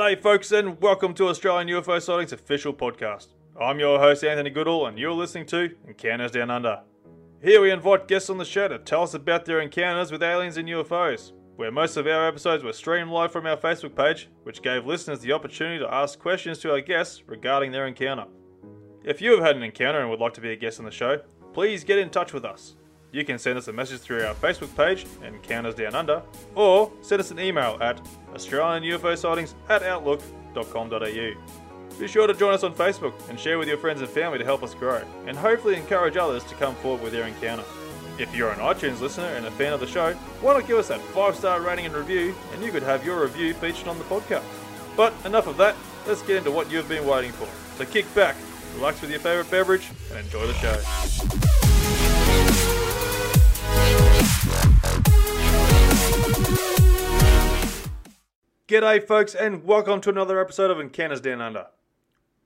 G'day, folks, and welcome to Australian UFO Sightings official podcast. I'm your host, Anthony Goodall, and you're listening to Encounters Down Under. Here we invite guests on the show to tell us about their encounters with aliens and UFOs, where most of our episodes were streamed live from our Facebook page, which gave listeners the opportunity to ask questions to our guests regarding their encounter. If you have had an encounter and would like to be a guest on the show, please get in touch with us. You can send us a message through our Facebook page, and Encounters Down Under, or send us an email at AustralianUFOsightings at outlook.com.au. Be sure to join us on Facebook and share with your friends and family to help us grow, and hopefully encourage others to come forward with their encounter. If you're an iTunes listener and a fan of the show, why not give us that 5 star rating and review, and you could have your review featured on the podcast. But enough of that, let's get into what you've been waiting for. So kick back, relax with your favourite beverage, and enjoy the show. G'day, folks, and welcome to another episode of Encounters Down Under.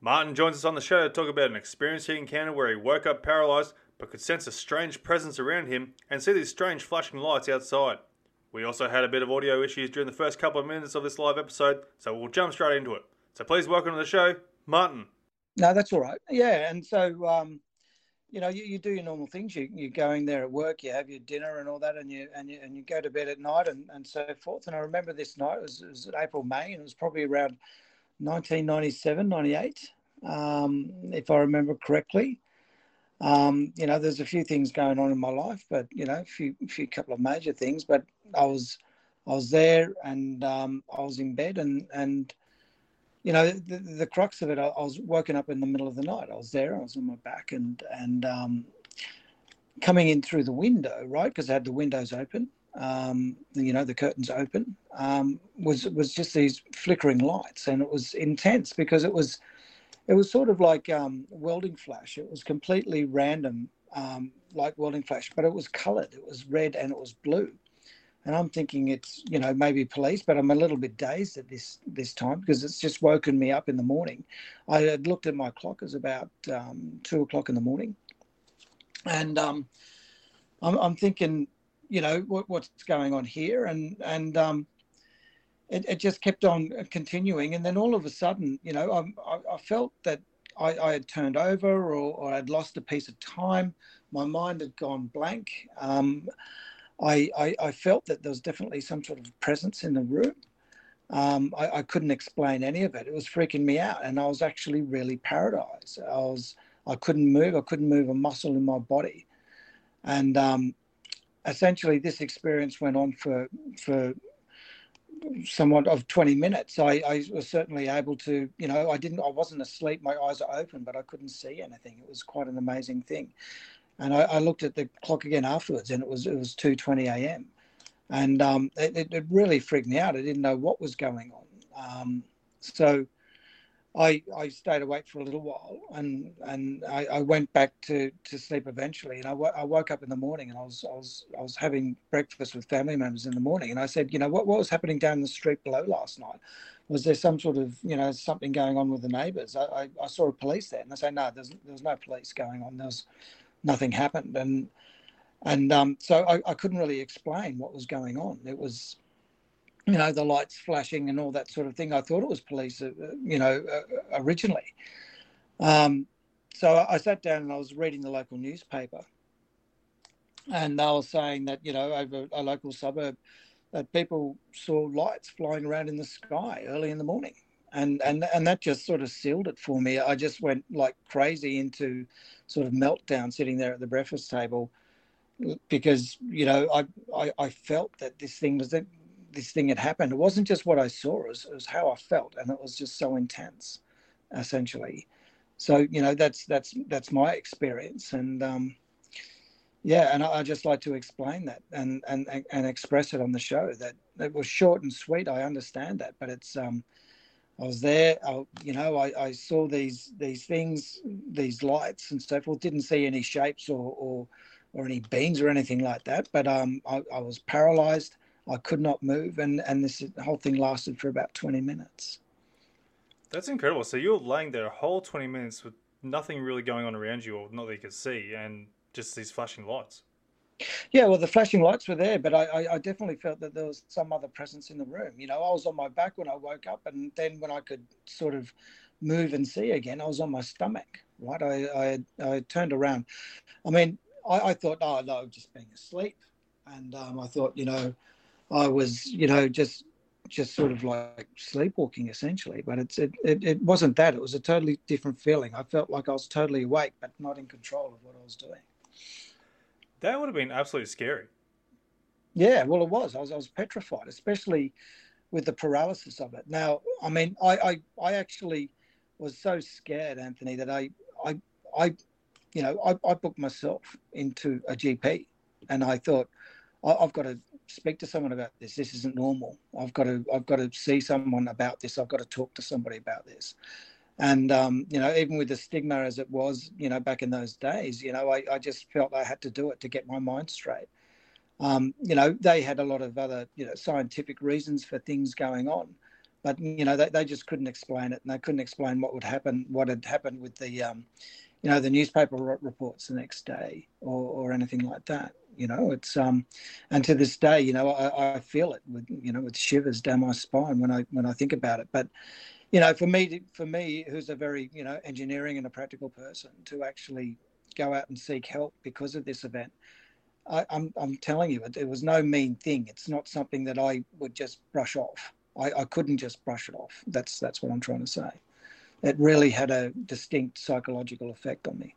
Martin joins us on the show to talk about an experience he encountered where he woke up paralyzed but could sense a strange presence around him and see these strange flashing lights outside. We also had a bit of audio issues during the first couple of minutes of this live episode, so we'll jump straight into it. So please welcome to the show, Martin. No, that's all right. Yeah, and so um, you know, you, you do your normal things. You you're going there at work, you have your dinner and all that, and you and you and you go to bed at night and, and so forth. And I remember this night it was, it was April May, and it was probably around 1997, 98, um, if I remember correctly. Um, you know, there's a few things going on in my life, but you know, a few, few couple of major things. But I was, I was there, and um, I was in bed, and and you know, the, the crux of it, I, I, was woken up in the middle of the night. I was there, I was on my back, and and um, coming in through the window, right, because I had the windows open, um, you know, the curtains open, um, was was just these flickering lights, and it was intense because it was it was sort of like um, welding flash. It was completely random, um, like welding flash, but it was coloured. It was red and it was blue and I'm thinking it's you know maybe police, but I'm a little bit dazed at this this time because it's just woken me up in the morning. I had looked at my clock; it was about um, two o'clock in the morning, and um, I'm, I'm, thinking, you know, what, what's going on here, and and um, it, it, just kept on continuing, and then all of a sudden, you know, I, I felt that I, I, had turned over or, or I'd lost a piece of time. My mind had gone blank. I, I, I, felt that there was definitely some sort of presence in the room. Um, I, I, couldn't explain any of it. It was freaking me out, and I was actually really paralyzed. I was I couldn't move. I couldn't move a muscle in my body, and um, essentially this experience went on for for somewhat of 20 minutes. I, I was certainly able to, you know, I didn't, I wasn't asleep. My eyes are open, but I couldn't see anything. It was quite an amazing thing And I, I, looked at the clock again afterwards, and it was it was two twenty a.m. And um, it, it, really freaked me out. I didn't know what was going on. Um, so I I stayed awake for a little while, and and I, I went back to, to sleep eventually. And I, w- I woke up in the morning, and I was I was I was having breakfast with family members in the morning, and I said, you know, what what was happening down the street below last night? Was there some sort of you know something going on with the neighbours? I, I, I saw a police there, and they say no, there's there was no police going on. There was nothing happened, and and um, so I, I couldn't really explain what was going on. It was you know, the lights flashing and all that sort of thing. I thought it was police, uh, you know, uh, originally. Um, so I sat down and I was reading the local newspaper, and they were saying that you know over a local suburb that people saw lights flying around in the sky early in the morning, and and and that just sort of sealed it for me. I just went like crazy into sort of meltdown sitting there at the breakfast table because you know I, I, I felt that this thing was that this thing had happened. It wasn't just what I saw; it was, it was how I felt, and it was just so intense, essentially. So you know, that's that's that's my experience, and um, yeah, and I, I just like to explain that and and and express it on the show. That it was short and sweet. I understand that, but it's um, I was there. I, you know, I, I saw these these things, these lights and so forth. Didn't see any shapes or or, or any beams or anything like that. But um, I, I was paralyzed. I could not move, and and this whole thing lasted for about twenty minutes. That's incredible. So you were laying there a whole twenty minutes with nothing really going on around you, or not that you could see, and just these flashing lights. Yeah, well, the flashing lights were there, but I, I, definitely felt that there was some other presence in the room. You know, I was on my back when I woke up, and then when I could sort of move and see again, I was on my stomach. Right, I I, I turned around. I mean, I, I thought, oh no, just being asleep, and um, I thought, you know, I was, you know, just just sort of like sleepwalking essentially. But it's it, it, it wasn't that. It was a totally different feeling. I felt like I was totally awake, but not in control of what I was doing. That would have been absolutely scary. Yeah, well, it was. I was I was petrified, especially with the paralysis of it. Now, I mean, I I, I actually was so scared, Anthony, that I I I you know I, I booked myself into a GP, and I thought I, I've got to speak to someone about this. This isn't normal. I've got to I've got to see someone about this. I've got to talk to somebody about this. And um, you know, even with the stigma as it was, you know, back in those days, you know, I, I just felt I had to do it to get my mind straight. Um, you know, they had a lot of other, you know, scientific reasons for things going on, but you know, they, they just couldn't explain it, and they couldn't explain what would happen, what had happened with the, um, you know, the newspaper reports the next day, or, or anything like that. You know, it's um, and to this day, you know, I, I feel it with you know with shivers down my spine when I when I think about it. But you know, for me, for me, who's a very you know engineering and a practical person, to actually go out and seek help because of this event, I, am I'm, I'm telling you, it, it, was no mean thing. It's not something that I would just brush off. I, I couldn't just brush it off. That's that's what I'm trying to say. It really had a distinct psychological effect on me.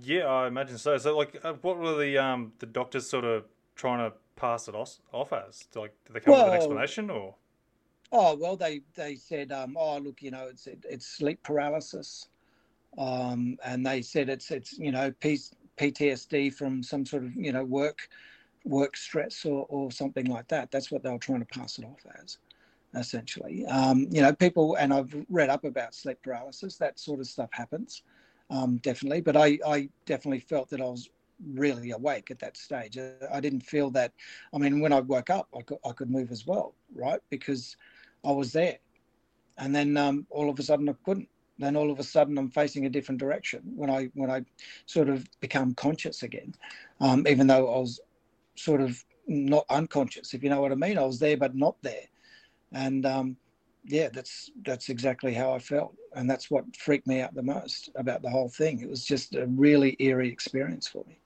Yeah, I imagine so. So, like, uh, what were the um the doctors sort of trying to pass it off, off as? Like, did they come well, up with an explanation or? Oh well, they they said, um, oh look, you know, it's it, it's sleep paralysis, um, and they said it's it's you know P- PTSD from some sort of you know work work stress or or something like that. That's what they were trying to pass it off as, essentially. Um, you know, people, and I've read up about sleep paralysis. That sort of stuff happens um, definitely. But I, I definitely felt that I was really awake at that stage. I didn't feel that. I mean, when I woke up, I could, I could move as well, right? Because I was there. And then um, all of a sudden, I couldn't. Then all of a sudden, I'm facing a different direction when I when I sort of become conscious again, um, even though I was sort of not unconscious, if you know what I mean. I was there, but not there. And um, yeah, that's that's exactly how I felt, and that's what freaked me out the most about the whole thing. It was just a really eerie experience for me.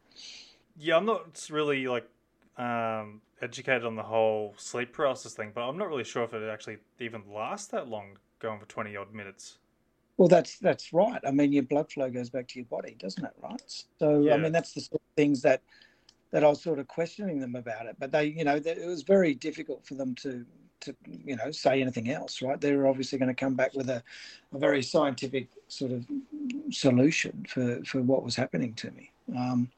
Yeah, I'm not really like um, educated on the whole sleep paralysis thing, but I'm not really sure if it actually even lasts that long, going for twenty odd minutes. Well, that's that's right. I mean, your blood flow goes back to your body, doesn't it? Right. So, yeah. I mean, that's the sort of things that that I was sort of questioning them about it. But they, you know, it was very difficult for them to to you know say anything else, right? They're obviously going to come back with a, a very scientific sort of solution for for what was happening to me. Um,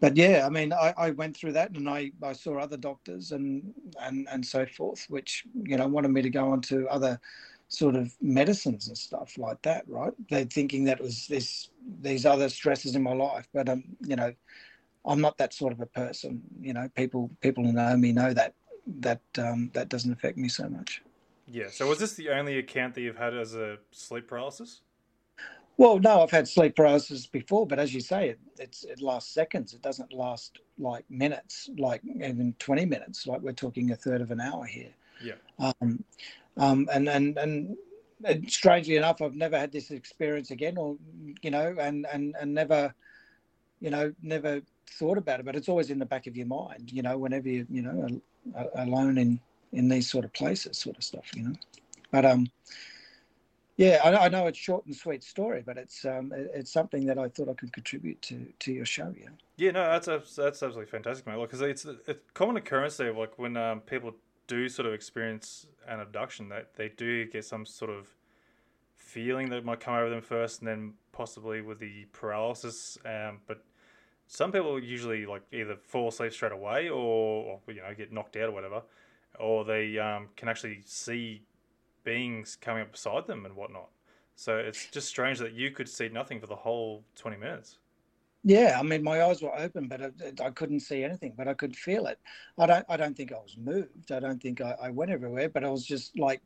but yeah, I mean, I, I went through that, and I, I saw other doctors and and and so forth, which you know wanted me to go on to other sort of medicines and stuff like that, right? They're thinking that was this these other stresses in my life, but um, you know, I'm not that sort of a person. You know, people people who know me know that that um, that doesn't affect me so much. Yeah. So was this the only account that you've had as a sleep paralysis? Well, no, I've had sleep paralysis before, but as you say, it it's, it lasts seconds. It doesn't last like minutes, like even twenty minutes. Like we're talking a third of an hour here. Yeah. Um, um, and and and and strangely enough, I've never had this experience again, or you know, and and and never, you know, never thought about it. But it's always in the back of your mind, you know, whenever you you know alone in in these sort of places, sort of stuff, you know. But um, yeah, I, I know it's short and sweet story, but it's um, it's something that I thought I could contribute to to your show. Yeah. Yeah, no, that's that's absolutely fantastic, mate. Because it's a common occurrence there, like when um, people do sort of experience an abduction, that they do get some sort of feeling that might come over them first, and then possibly with the paralysis. Um, but some people usually like either fall asleep straight away, or, or you know get knocked out or whatever, or they um, can actually see beings coming up beside them and whatnot. So it's just strange that you could see nothing for the whole twenty minutes. Yeah, I mean, my eyes were open, but I, I, couldn't see anything, but I could feel it. I don't, I don't think I was moved. I don't think I, I went everywhere, but I was just like,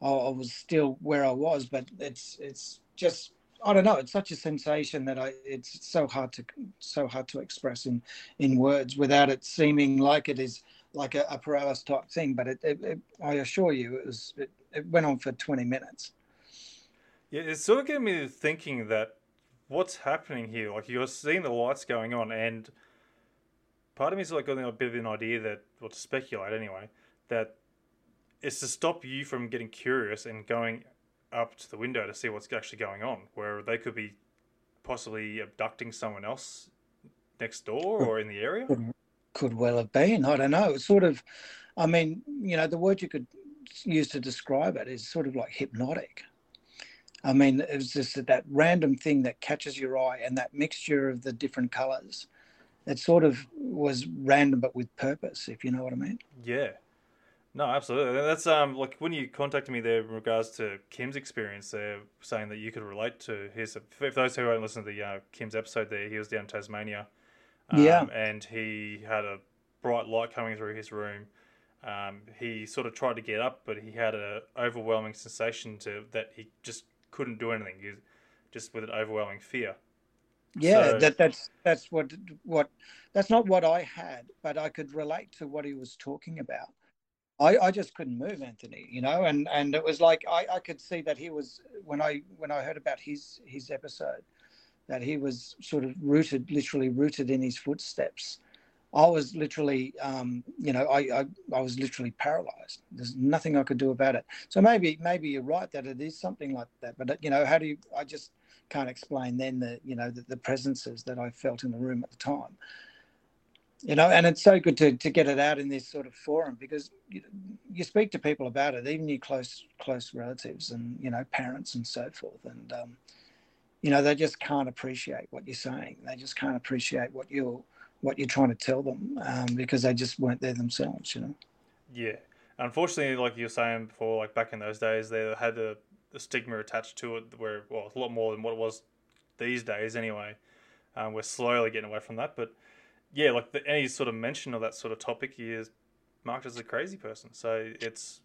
I, I, was still where I was. But it's, it's just, I don't know. It's such a sensation that I, it's so hard to, so hard to express in, in words without it seeming like it is like a, a paralysis type thing. But it, it, it, I assure you, it was, it, it went on for twenty minutes. Yeah, it sort of getting me thinking that what's happening here? Like you're seeing the lights going on, and part of me is like getting a bit of an idea that, or to speculate anyway, that it's to stop you from getting curious and going up to the window to see what's actually going on, where they could be possibly abducting someone else next door or in the area. Could well have been. I don't know. It's sort of, I mean, you know, the word you could use to describe it is sort of like hypnotic. I mean, it was just that random thing that catches your eye and that mixture of the different colors. It sort of was random but with purpose, if you know what I mean. Yeah. No, absolutely. That's um like when you contacted me there in regards to Kim's experience, they're saying that you could relate to his. For those who haven't listened to the uh, Kim's episode, there he was down in Tasmania, um, yeah, and he had a bright light coming through his room. Um, he sort of tried to get up, but he had an overwhelming sensation to that he just couldn't do anything. Just with an overwhelming fear. Yeah, so, that that's that's what what that's not what I had, but I could relate to what he was talking about. I, I just couldn't move Anthony, you know, and, and it was like I, I could see that he was when I when I heard about his his episode, that he was sort of rooted, literally rooted in his footsteps. I was literally, um, you know, I, I, I was literally paralyzed. There's nothing I could do about it. So maybe maybe you're right that it is something like that. But you know, how do you? I just can't explain then the you know the, the presences that I felt in the room at the time. You know, and it's so good to, to get it out in this sort of forum because you, you speak to people about it, even your close close relatives and you know parents and so forth, and um, you know they just can't appreciate what you're saying. They just can't appreciate what you're what you're trying to tell them um, because they just weren't there themselves, you know. Yeah, unfortunately, like you were saying before, like back in those days, they had a, a stigma attached to it, where well, a lot more than what it was these days. Anyway, um, we're slowly getting away from that, but yeah, like the, any sort of mention of that sort of topic, is marked as a crazy person. So it's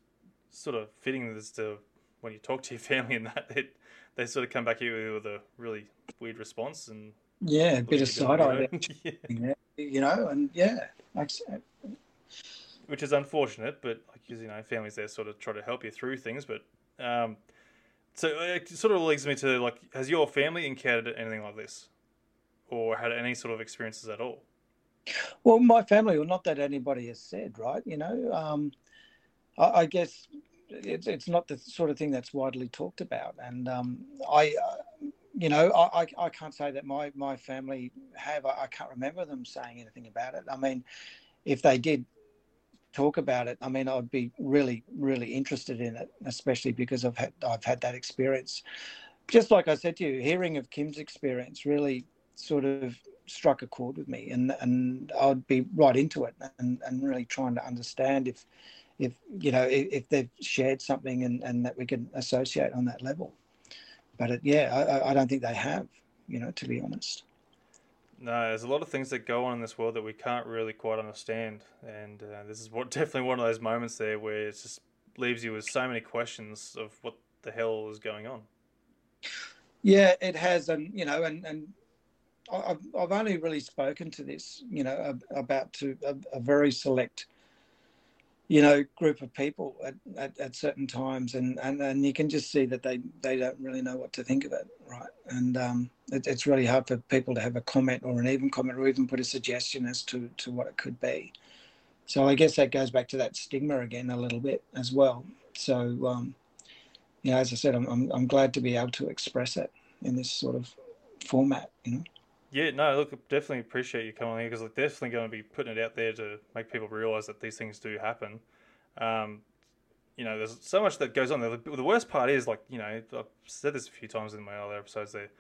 sort of fitting as to when you talk to your family and that it they sort of come back here with a really weird response and yeah, a bit of side eye, yeah. you know, and yeah, which is unfortunate, but like you know, families there sort of try to help you through things. But um, so it sort of leads me to like, has your family encountered anything like this, or had any sort of experiences at all? Well, my family, well, not that anybody has said, right? You know, um, I, I, guess it's it's not the sort of thing that's widely talked about, and um, I. Uh, you know, I, I can't say that my, my family have. I, I, can't remember them saying anything about it. I mean, if they did, talk about it, I mean, I'd be really, really interested in it, especially because I've had I've had that experience. Just like I said to you, hearing of Kim's experience really sort of struck a chord with me, and and I'd be right into it, and and really trying to understand if if you know if, if they've shared something and and that we can associate on that level. But it, yeah, I, I don't think they have, you know, to be honest. No, there's a lot of things that go on in this world that we can't really quite understand, and uh, this is what definitely one of those moments there where it just leaves you with so many questions of what the hell is going on. Yeah, it has, and you know, and and I've I've only really spoken to this, you know, about to a, a very select you know group of people at, at, at, certain times and, and and you can just see that they they don't really know what to think of it right? And um, it, it's really hard for people to have a comment or an even comment or even put a suggestion as to to what it could be. So i guess that goes back to that stigma again a little bit as well. So um, you know as i said I'm, I'm, I'm glad to be able to express it in this sort of format you know yeah, no, look, definitely appreciate you coming here because they're definitely going to be putting it out there to make people realise that these things do happen. Um, you know, there's so much that goes on. The, the worst part is, like, you know, I've said this a few times in my other episodes there.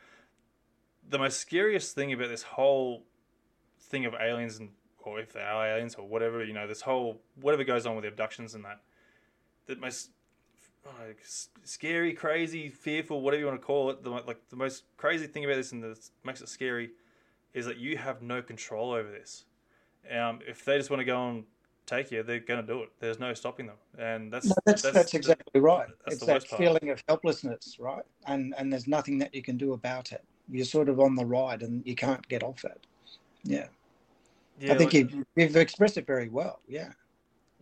The most scariest thing about this whole thing of aliens and, or if they are aliens or whatever, you know, this whole, whatever goes on with the abductions and that, the most like, scary, crazy, fearful, whatever you want to call it, the, like the most crazy thing about this and that makes it scary is that you have no control over this. Um, if they just want to go and take you, they're going to do it. There's no stopping them, and that's no, that's, that's, that's, exactly the, right. That's it's that feeling of helplessness, right? And and there's nothing that you can do about it. You're sort of on the ride, and you can't get off it. Yeah, yeah I think like, you, you've expressed it very well. Yeah.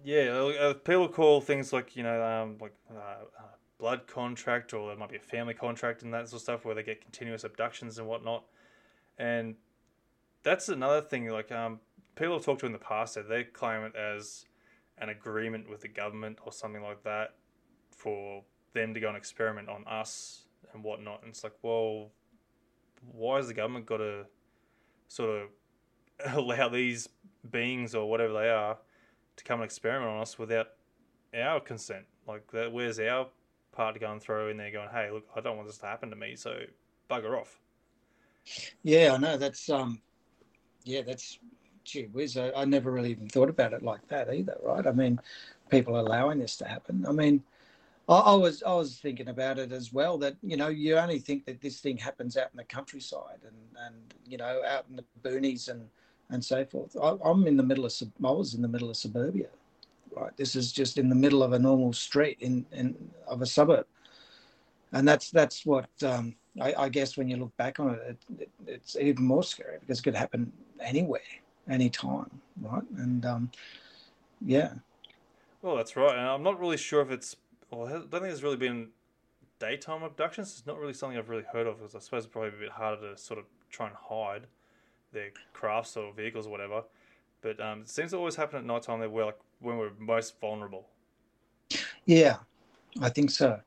Yeah, uh, people call things like you know, um, like uh, uh, blood contract, or there might be a family contract and that sort of stuff, where they get continuous abductions and whatnot. And that's another thing. Like um, people have talked to in the past that they claim it as an agreement with the government or something like that for them to go and experiment on us and whatnot. And it's like, well, why has the government got to sort of allow these beings or whatever they are to come and experiment on us without our consent? Like, that, where's our part to go and throw in there going, hey, look, I don't want this to happen to me, so bugger off. Yeah, I know. That's um, yeah, that's gee whiz. I, I never really even thought about it like that either, right? I mean, people allowing this to happen. I mean, I, I was I was thinking about it as well. That you know, you only think that this thing happens out in the countryside and and you know out in the boonies and and so forth. I, I'm in the middle of I was in the middle of suburbia, right? This is just in the middle of a normal street in in of a suburb, and that's that's what um, I, I, guess when you look back on it, it, it, it's even more scary because it could happen anywhere, anytime, right? And um, yeah. Well, that's right. And I'm not really sure if it's. Well, I don't think there's really been daytime abductions. It's not really something I've really heard of because I suppose it's probably a bit harder to sort of try and hide their crafts or vehicles or whatever. But um, it seems to always happen at night time. Where like when we're most vulnerable. Yeah, I think so.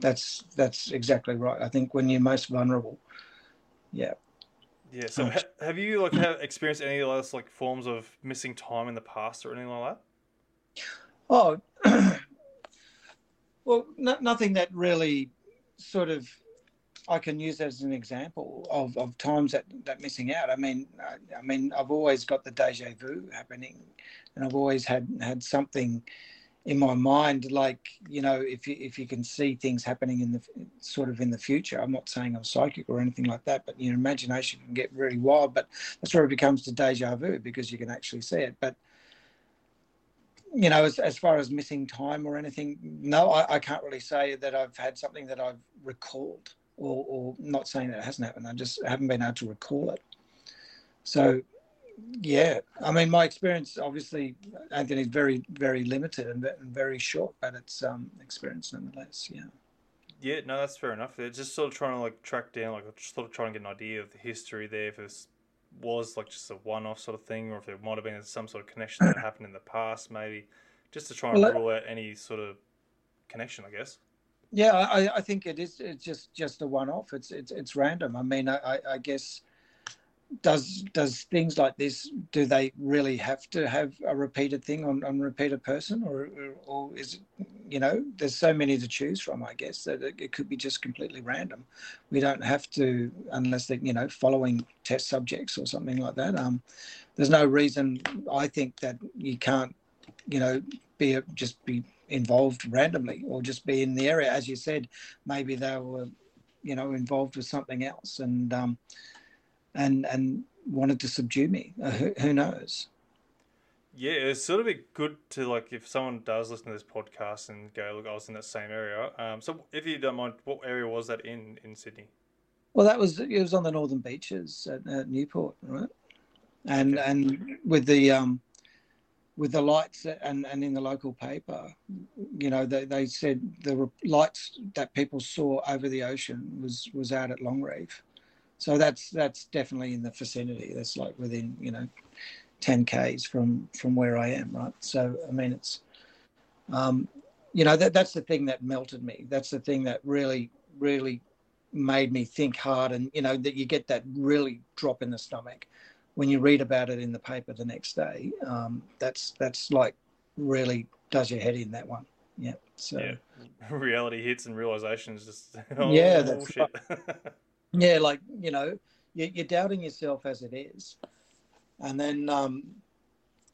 That's that's exactly right. I think when you're most vulnerable, yeah. Yeah. So um, ha- have you like have experienced any of those like forms of missing time in the past or anything like that? Oh, well, no, nothing that really sort of I can use as an example of, of times that, that missing out. I mean, I, I mean, I've always got the deja vu happening, and I've always had had something in my mind like you know if you if you can see things happening in the sort of in the future i'm not saying i'm psychic or anything like that but your imagination can get really wild but that's where it becomes the deja vu because you can actually see it. But you know as, as far as missing time or anything no I, I can't really say that i've had something that i've recalled or, or not saying that it hasn't happened. I just haven't been able to recall it. So yeah, I mean, my experience, obviously, Anthony, is very, very limited and very short, but it's um, experience nonetheless. Yeah. Yeah, no, that's fair enough. They're just sort of trying to like track down, like just sort of trying to get an idea of the history there. If this was like just a one-off sort of thing, or if there might have been some sort of connection that happened in the past, maybe, just to try and well, rule out any sort of connection, I guess. Yeah, I, I think it is. It's just just a one-off. It's it's it's random. I mean, I, I guess does does things like this do they really have to have a repeated thing on on repeated person? Or or is it, you know there's so many to choose from i guess that it, could be just completely random. We don't have to unless they you know following test subjects or something like that. Um there's no reason i think that you can't you know be just be involved randomly or just be in the area. As you said maybe they were you know involved with something else. And um and and wanted to subdue me. Uh, who, who, knows? Yeah, it's sort of be good to like if someone does listen to this podcast and go, look, I was in that same area. Um, so if you don't mind, what area was that in in Sydney? Well, that was it was on the northern beaches at, at Newport, right? And okay. and with the um, with the lights and, and in the local paper, you know, they, they said the lights that people saw over the ocean was was out at Long Reef. So that's that's definitely in the vicinity. That's like within you know, ten k's from from where I am, right? So I mean, it's, um, you know, that that's the thing that melted me. That's the thing that really really made me think hard, and you know that you get that really drop in the stomach when you read about it in the paper the next day. Um, that's that's like really does your head in that one. Yeah. So yeah. reality hits and realizations just oh, yeah, that's right. yeah, like you know, you're doubting yourself as it is, and then um,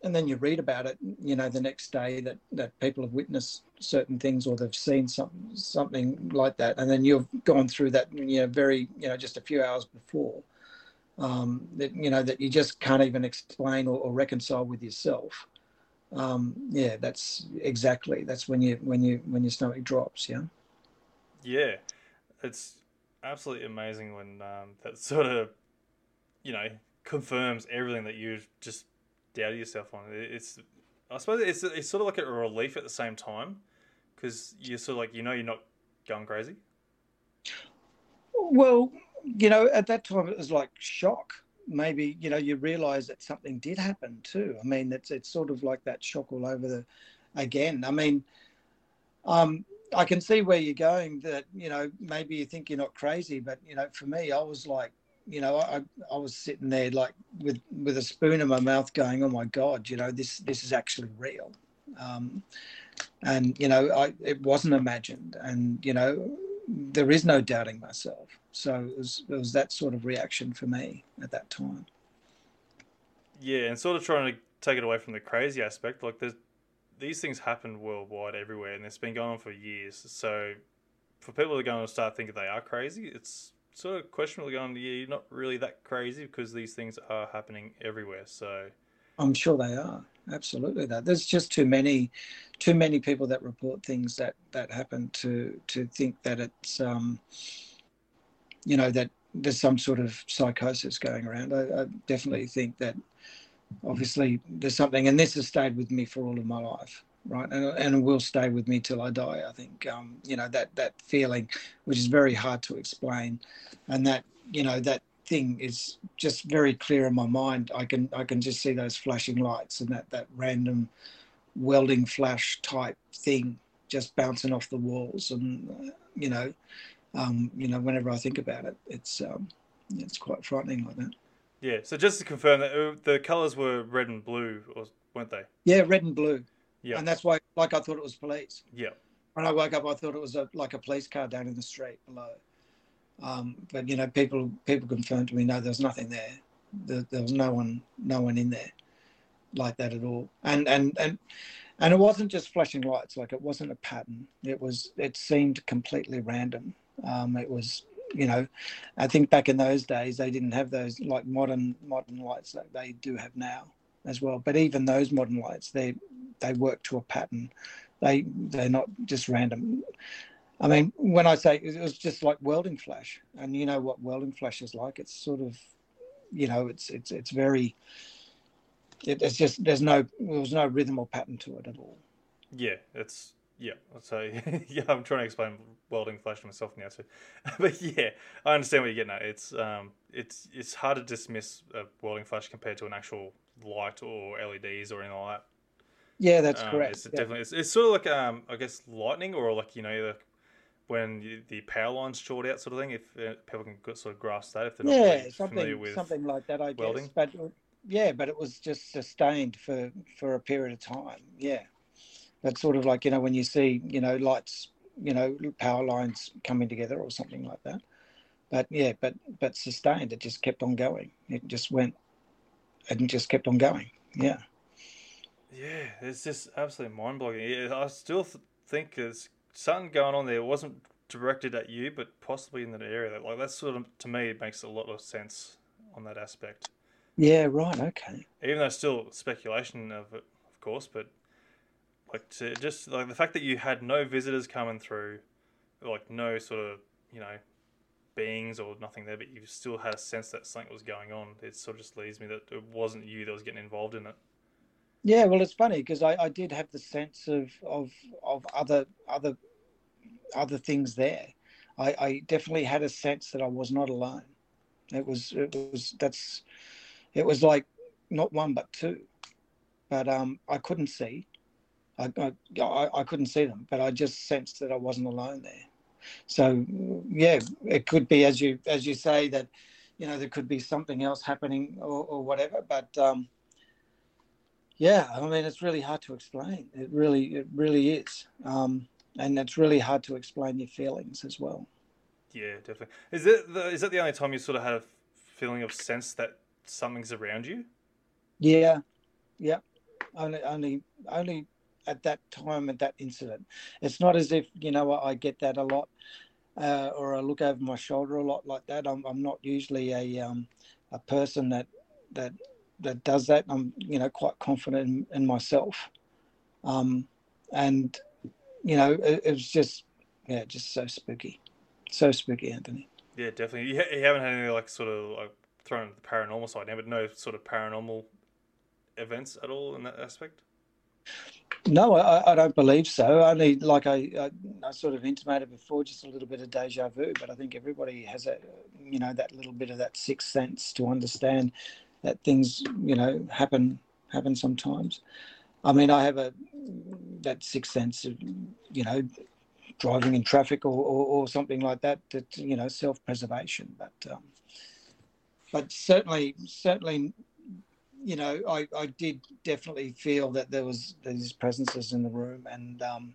and then you read about it, you know, the next day that that people have witnessed certain things or they've seen something something like that, and then you've gone through that, you know, very you know just a few hours before. Um, that you know that you just can't even explain or, or reconcile with yourself. Um, yeah, that's exactly that's when you when you when your stomach drops. Yeah. Yeah, it's absolutely amazing when um, that sort of, you know, confirms everything that you just doubted yourself on. It's, I suppose it's it's sort of like a relief at the same time because you're sort of like you know you're not going crazy. Well, you know, at that time it was like shock. Maybe you know you realise that something did happen too. I mean, it's it's sort of like that shock all over the again. I mean, um, I can see where you're going. That you know maybe you think you're not crazy, but you know for me, I was like, you know, I I was sitting there like with with a spoon in my mouth, going, "Oh my God, you know this this is actually real," um, and you know I it wasn't imagined, and you know there is no doubting myself. So it was it was that sort of reaction for me at that time. Yeah, and sort of trying to take it away from the crazy aspect, like there's these things happen worldwide everywhere, and it's been going on for years. So for people that are going to start thinking they are crazy, it's sort of questionable going, yeah, you're not really that crazy because these things are happening everywhere. So I'm sure they are. Absolutely, that there's just too many, too many people that report things that that happen to to think that it's, um, you know, that there's some sort of psychosis going around. I, I definitely think that obviously there's something, and this has stayed with me for all of my life, right? And, and will stay with me till I die. I think, um, you know, that that feeling, which is very hard to explain, and that you know that thing is just very clear in my mind. I can I can just see those flashing lights and that that random welding flash type thing just bouncing off the walls, and you know, um, you know, whenever I think about it, it's um, it's quite frightening like that. Yeah. So just to confirm that uh, the colors were red and blue, or weren't they? Yeah, red and blue. Yeah. And that's why, like, I thought it was police. Yeah. When I woke up, I thought it was a, like a police car down in the street below. Um, but you know, people people confirmed to me, no, there was nothing there. there. There was no one, no one in there like that at all. And and and and it wasn't just flashing lights. Like it wasn't a pattern. It was. It seemed completely random. Um, it was you know, I think back in those days they didn't have those like modern modern lights that they do have now as well. But even those modern lights, they they work to a pattern. They they're not just random. I mean, when I say it was just like welding flash, and you know what welding flash is like. It's sort of, you know, it's it's it's very. It, it's just there's no there was no rhythm or pattern to it at all. Yeah, it's yeah, so yeah, I'm trying to explain welding flash to myself now too, but yeah, I understand what you're getting at. It's um, it's it's hard to dismiss a welding flash compared to an actual light or LEDs or anything like that. Yeah, that's um, correct. It's yeah. definitely it's, it's sort of like um, I guess lightning or like you know, like when you, the power lines short out, sort of thing. If uh, people can sort of grasp that, if they're not yeah, really familiar something with something like that, I welding. guess. But yeah, but it was just sustained for for a period of time. Yeah, that's sort of like you know when you see you know lights, you know power lines coming together or something like that. But yeah, but but sustained. It just kept on going. It just went and just kept on going. Yeah. Yeah, it's just absolutely mind blowing. Yeah, I still th- think there's something going on there. It wasn't directed at you, but possibly in that area. That like that's sort of to me, it makes a lot of sense on that aspect. Yeah. Right. Okay. Even though it's still speculation of it, of course, but like to just like the fact that you had no visitors coming through, like no sort of you know beings or nothing there, but you still had a sense that something was going on. It sort of just leads me that it wasn't you that was getting involved in it. Yeah, well, it's funny because I, I did have the sense of, of of other other other things there. I, I definitely had a sense that I was not alone. It was it was that's it was like not one but two, but um I couldn't see. I, I I couldn't see them, but I just sensed that I wasn't alone there. So yeah, it could be as you as you say that, you know, there could be something else happening or, or whatever. But um, yeah, I mean, it's really hard to explain. It really it really is, um, and it's really hard to explain your feelings as well. Yeah, definitely. Is it the, is that the only time you sort of had a feeling of sense that something's around you? Yeah, yeah. Only only only at that time at that incident. It's not as if you know I get that a lot, uh, or I look over my shoulder a lot like that. I'm, I'm not usually a um, a person that that that does that. I'm you know quite confident in, in myself, um, and you know it, it, was just yeah just so spooky, so spooky, Anthony. Yeah, definitely. You, you haven't had any like sort of like thrown the paranormal side now, but no sort of paranormal events at all in that aspect. No, I, I, don't believe so. Only like I, I, I, sort of intimated before, just a little bit of deja vu. But I think everybody has a, you know, that little bit of that sixth sense to understand that things, you know, happen happen sometimes. I mean, I have a that sixth sense of, you know, driving in traffic or, or, or something like that. That you know, self preservation. But um, but certainly, certainly you know, I, I did definitely feel that there was these presences in the room, and um,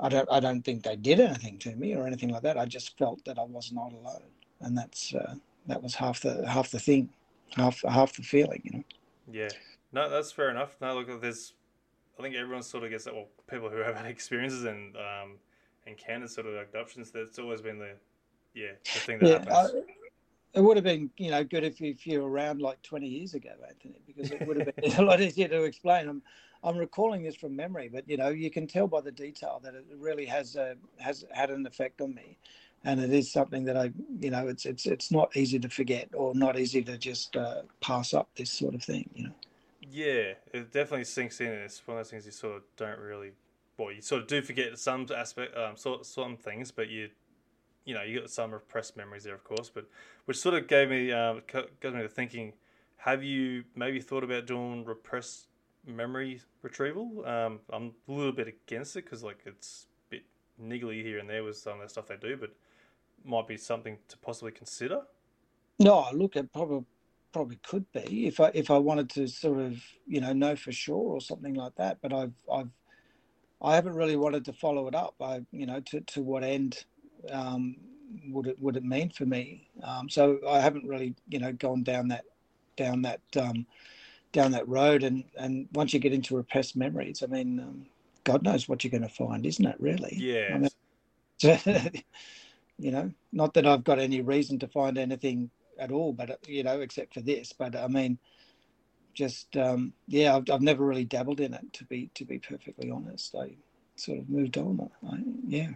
I don't I don't think they did anything to me or anything like that. I just felt that I was not alone, and that's uh, that was half the half the thing, half half the feeling, you know. Yeah, no, that's fair enough. No, look, there's, I think everyone sort of gets that. Well, people who have had experiences and um, encountered sort of abductions, that's always been the, yeah, the thing that yeah, happens. I, it would have been, you know, good if you, if you were around like 20 years ago, Anthony, because it would have been a lot easier to explain. I'm, I'm recalling this from memory, but you know, you can tell by the detail that it really has uh, has had an effect on me, and it is something that I, you know, it's it's it's not easy to forget or not easy to just uh, pass up this sort of thing, you know. Yeah, it definitely sinks in. It's one of those things you sort of don't really, well, you sort of do forget some aspect, um, sort some things, but you you know, you got some repressed memories there, of course, but which sort of gave me uh, got me to thinking: Have you maybe thought about doing repressed memory retrieval? Um, I'm a little bit against it because like it's a bit niggly here and there with some of the stuff they do, but might be something to possibly consider. No, I look, it probably probably could be if I if I wanted to sort of you know know for sure or something like that. But I've I've I haven't really wanted to follow it up. I you know to to what end um, would it would it mean for me? Um, so I haven't really you know gone down that down that um, down that road. And and once you get into repressed memories, I mean, um, God knows what you're going to find, isn't it? Really? Yeah. I mean, you know, not that I've got any reason to find anything at all, but you know, except for this. But I mean, just um, yeah, I've, I've never really dabbled in it to be to be perfectly honest. I sort of moved on. I, yeah.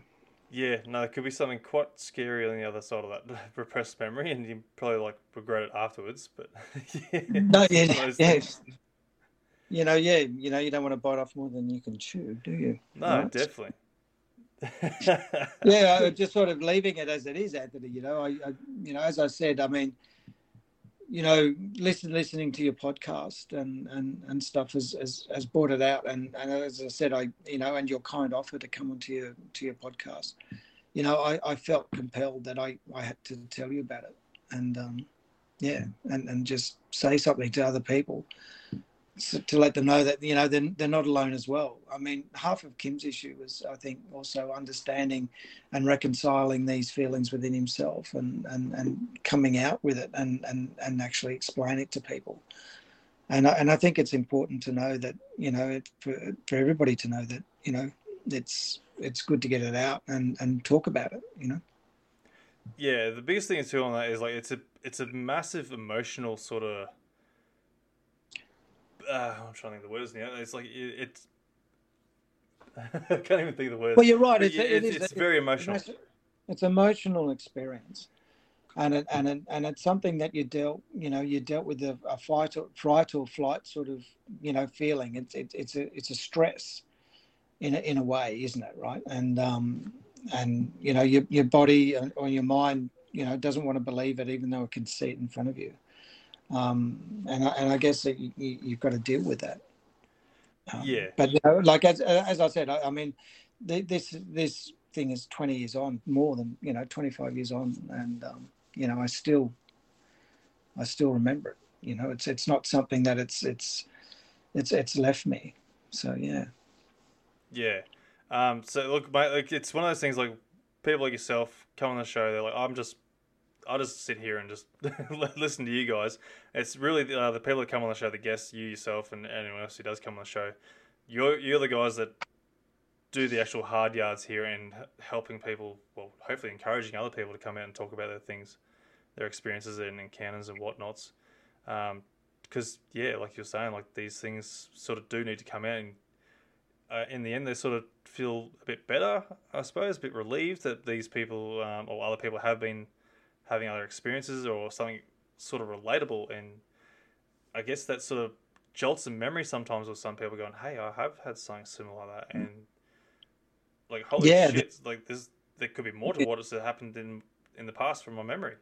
Yeah, no, it could be something quite scary on the other side of that repressed memory, and you probably like regret it afterwards. But yeah, no, yeah, yeah. You know, yeah, you know, you don't want to bite off more than you can chew, do you? No, right? definitely. yeah, I, just sort of leaving it as it is, Anthony. You know, I, I, you know, as I said, I mean, you know, listen, listening to your podcast and and and stuff has has, has brought it out. And and as I said, I you know, and your kind offer to come onto your to your podcast, you know, I, I felt compelled that I, I had to tell you about it. And um, yeah, and, and just say something to other people to let them know that you know they're, they're not alone as well. I mean half of kim's issue was i think also understanding and reconciling these feelings within himself and and, and coming out with it and, and and actually explain it to people. And I, and I think it's important to know that you know it, for, for everybody to know that you know it's it's good to get it out and and talk about it you know? Yeah the biggest thing too on that is like it's a it's a massive emotional sort of uh, I'm trying to think of the words now. It's like it, it's. I can't even think of the words. Well, you're right. It's, it it's, it's very emotional. It's, emotional experience, and it, and it, and it's something that you dealt. You know, you dealt with a, a fight or fight or flight sort of you know feeling. It's it, it's a it's a stress, in a, in a way, isn't it? Right, and um and you know your your body or your mind you know doesn't want to believe it even though it can see it in front of you um, and I, and I guess that you, you, have got to deal with that. Um, yeah. But you know, like as as I said, I, I mean, this this thing is twenty years on, more than you know, twenty five years on, and um, you know, I still I still remember it. You know, it's it's not something that it's it's it's it's left me. So yeah. Yeah. Um, so look, mate, like it's one of those things. Like people like yourself come on the show, they're like, I'm just I'll just sit here and just listen to you guys. It's really uh, the people that come on the show, the guests, you yourself, and anyone else who does come on the show. You're you're the guys that do the actual hard yards here and helping people. Well, hopefully encouraging other people to come out and talk about their things, their experiences and encounters and whatnots. Because um, yeah, like you're saying, like these things sort of do need to come out and. Uh, in the end, they sort of feel a bit better, I suppose, a bit relieved that these people um, or other people have been having other experiences or something sort of relatable. And I guess that sort of jolts in memory sometimes with some people going, "Hey, I have had something similar like that," and like holy yeah, shit, like there's there could be more to what has happened in in the past from my memory.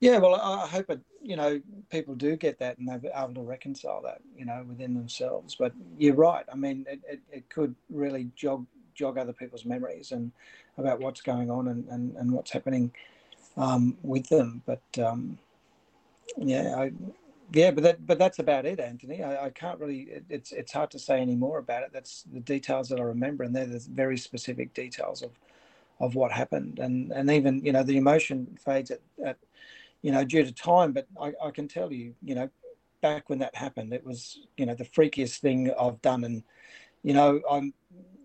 Yeah, well, I hope it. You know, people do get that and they're able to reconcile that. You know, within themselves. But you're right. I mean, it, it, it could really jog jog other people's memories and about what's going on and, and, and what's happening um, with them. But um, yeah, I, yeah, but that but that's about it, Anthony. I, I can't really. It, it's it's hard to say any more about it. That's the details that I remember, and they're the very specific details of of what happened, and and even you know the emotion fades at, at you know due to time. But I, I can tell you, you know, back when that happened, it was you know the freakiest thing I've done, and you know I'm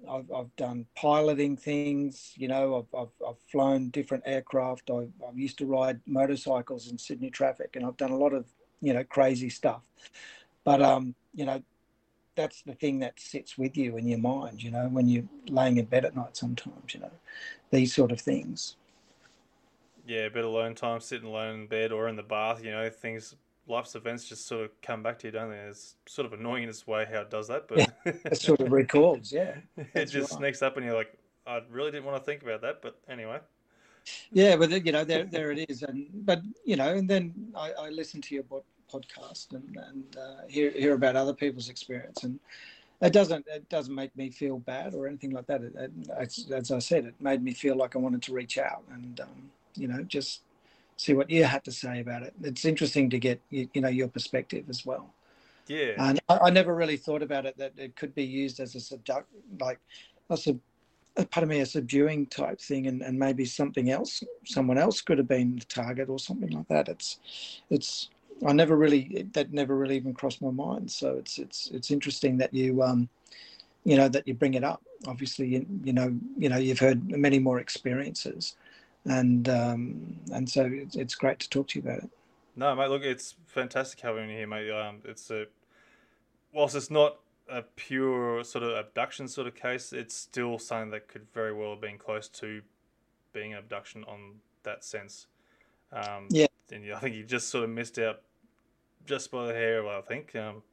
I've, I've done piloting things, you know, I've, I've, I've flown different aircraft. I've, I've used to ride motorcycles in Sydney traffic and I've done a lot of, you know, crazy stuff. But, um, you know, that's the thing that sits with you in your mind, you know, when you're laying in bed at night sometimes, you know, these sort of things. Yeah, a bit of alone time, sitting alone in bed or in the bath, you know, things life's events just sort of come back to you, don't they? It's sort of annoying in its way how it does that, but it sort of recalls, yeah. it just right. sneaks up, and you're like, I really didn't want to think about that, but anyway. Yeah, but you know, there there it is, and but you know, and then I, I listen to your podcast and and uh, hear hear about other people's experience, and it doesn't it doesn't make me feel bad or anything like that. It, it, as I said, it made me feel like I wanted to reach out and um, you know just see what you had to say about it. It's interesting to get you, you know your perspective as well. Yeah, and I, I, never really thought about it that it could be used as a subduct, like a sub, part of me a subduing type thing, and, and maybe something else, someone else could have been the target or something like that. It's, it's. I never really that never really even crossed my mind. So it's it's it's interesting that you um, you know that you bring it up. Obviously, you, you know you know you've heard many more experiences and um, and so it's, it's great to talk to you about it. No, mate. Look, it's fantastic having you here, mate. Um, it's a whilst it's not a pure sort of abduction sort of case, it's still something that could very well have been close to being an abduction on that sense. Um, yeah, and I think you just sort of missed out just by the hair. I think. Um,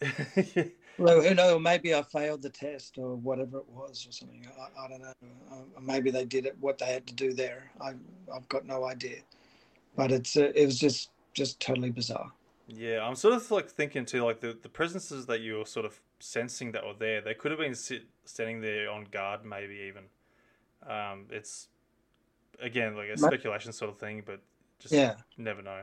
well, who knows? Maybe I failed the test or whatever it was or something. I, I don't know. Uh, maybe they did it what they had to do there. I, I've got no idea. But it's uh, it was just just totally bizarre. Yeah, I'm sort of like thinking too, like the, the presences that you were sort of sensing that were there, they could have been sit, standing there on guard, maybe even. Um, it's again like a speculation sort of thing, but just Yeah. never know.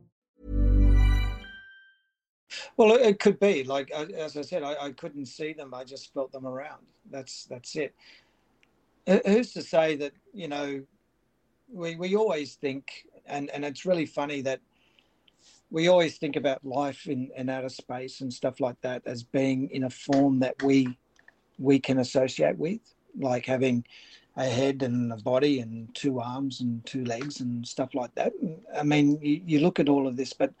Well, it- could be like as I said, I, I couldn't see them. I just felt them around. That's that's it. Who's to say that you know? We we always think, and and it's really funny that we always think about life in, in outer space and stuff like that as being in a form that we we can associate with, like having a head and a body and two arms and two legs and stuff like that. I mean, you, you look at all of this, but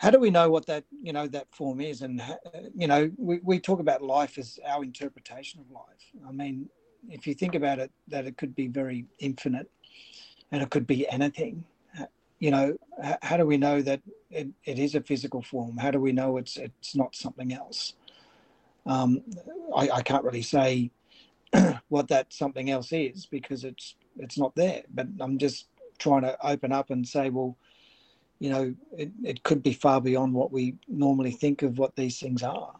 how do we know what that you know that form is? And you know we, we talk about life as our interpretation of life. I mean if you think about it that it could be very infinite and it could be anything. Uh, you know how do we know that it, it is a physical form? How do we know it's it's not something else? Um, I, I can't really say what that something else is because it's it's not there. But i'm just trying to open up and say well you know, it, it could be far beyond what we normally think of what these things are.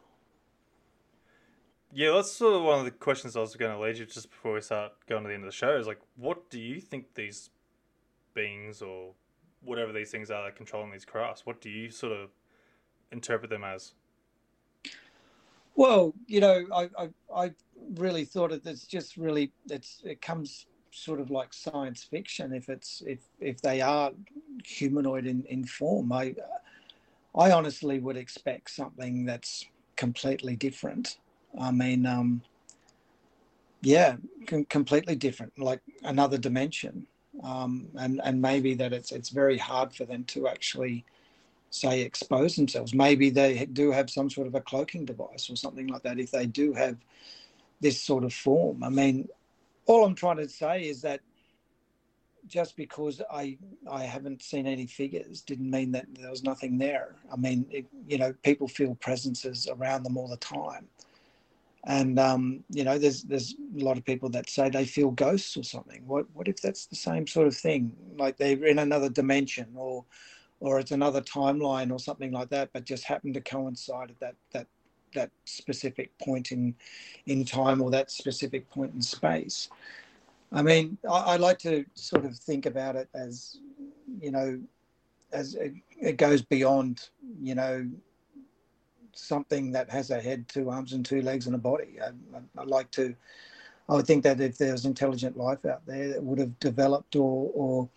Yeah, that's sort of one of the questions I was going to lead you just before we start going to the end of the show. Is like, what do you think these beings or whatever these things are that are controlling these crafts? What do you sort of interpret them as? Well, you know, I, I, I really thought it, it's just really, it's, it comes sort of like science fiction if it's, if, if they are humanoid in, in form. I, I honestly would expect something that's completely different. I mean, um, yeah, com- completely different, like another dimension. Um, and, and maybe that it's, it's very hard for them to actually, say expose themselves maybe they do have some sort of a cloaking device or something like that if they do have this sort of form i mean all i'm trying to say is that just because i i haven't seen any figures didn't mean that there was nothing there. I mean it, you know people feel presences around them all the time. And um, you know there's there's a lot of people that say they feel ghosts or something. What what if that's the same sort of thing? Like they're in another dimension or or it's another timeline or something like that, but just happened to coincide at that that that specific point in in time or that specific point in space. I mean, I, I like to sort of think about it as, you know, as it, it goes beyond, you know, something that has a head, two arms, and two legs and a body. I, I, I like to. I would think that if there was intelligent life out there that would have developed or, or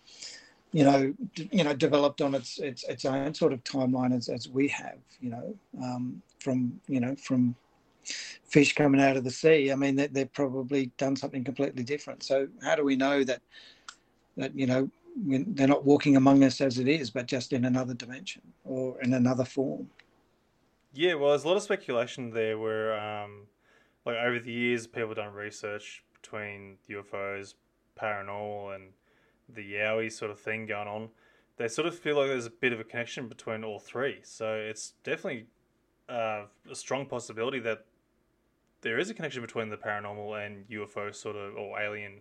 you know, d- you know, developed on its its its own sort of timeline as, as we have, you know, um, from you know from fish coming out of the sea. I mean, they, they've probably done something completely different. So how do we know that that you know they're not walking among us as it is, but just in another dimension or in another form? Yeah, well, there's a lot of speculation there where, um, like over the years, people done research between UFOs, paranormal, and the Yowie sort of thing going on. They sort of feel like there's a bit of a connection between all three. So it's definitely uh, a strong possibility that there is a connection between the paranormal and UFO sort of or alien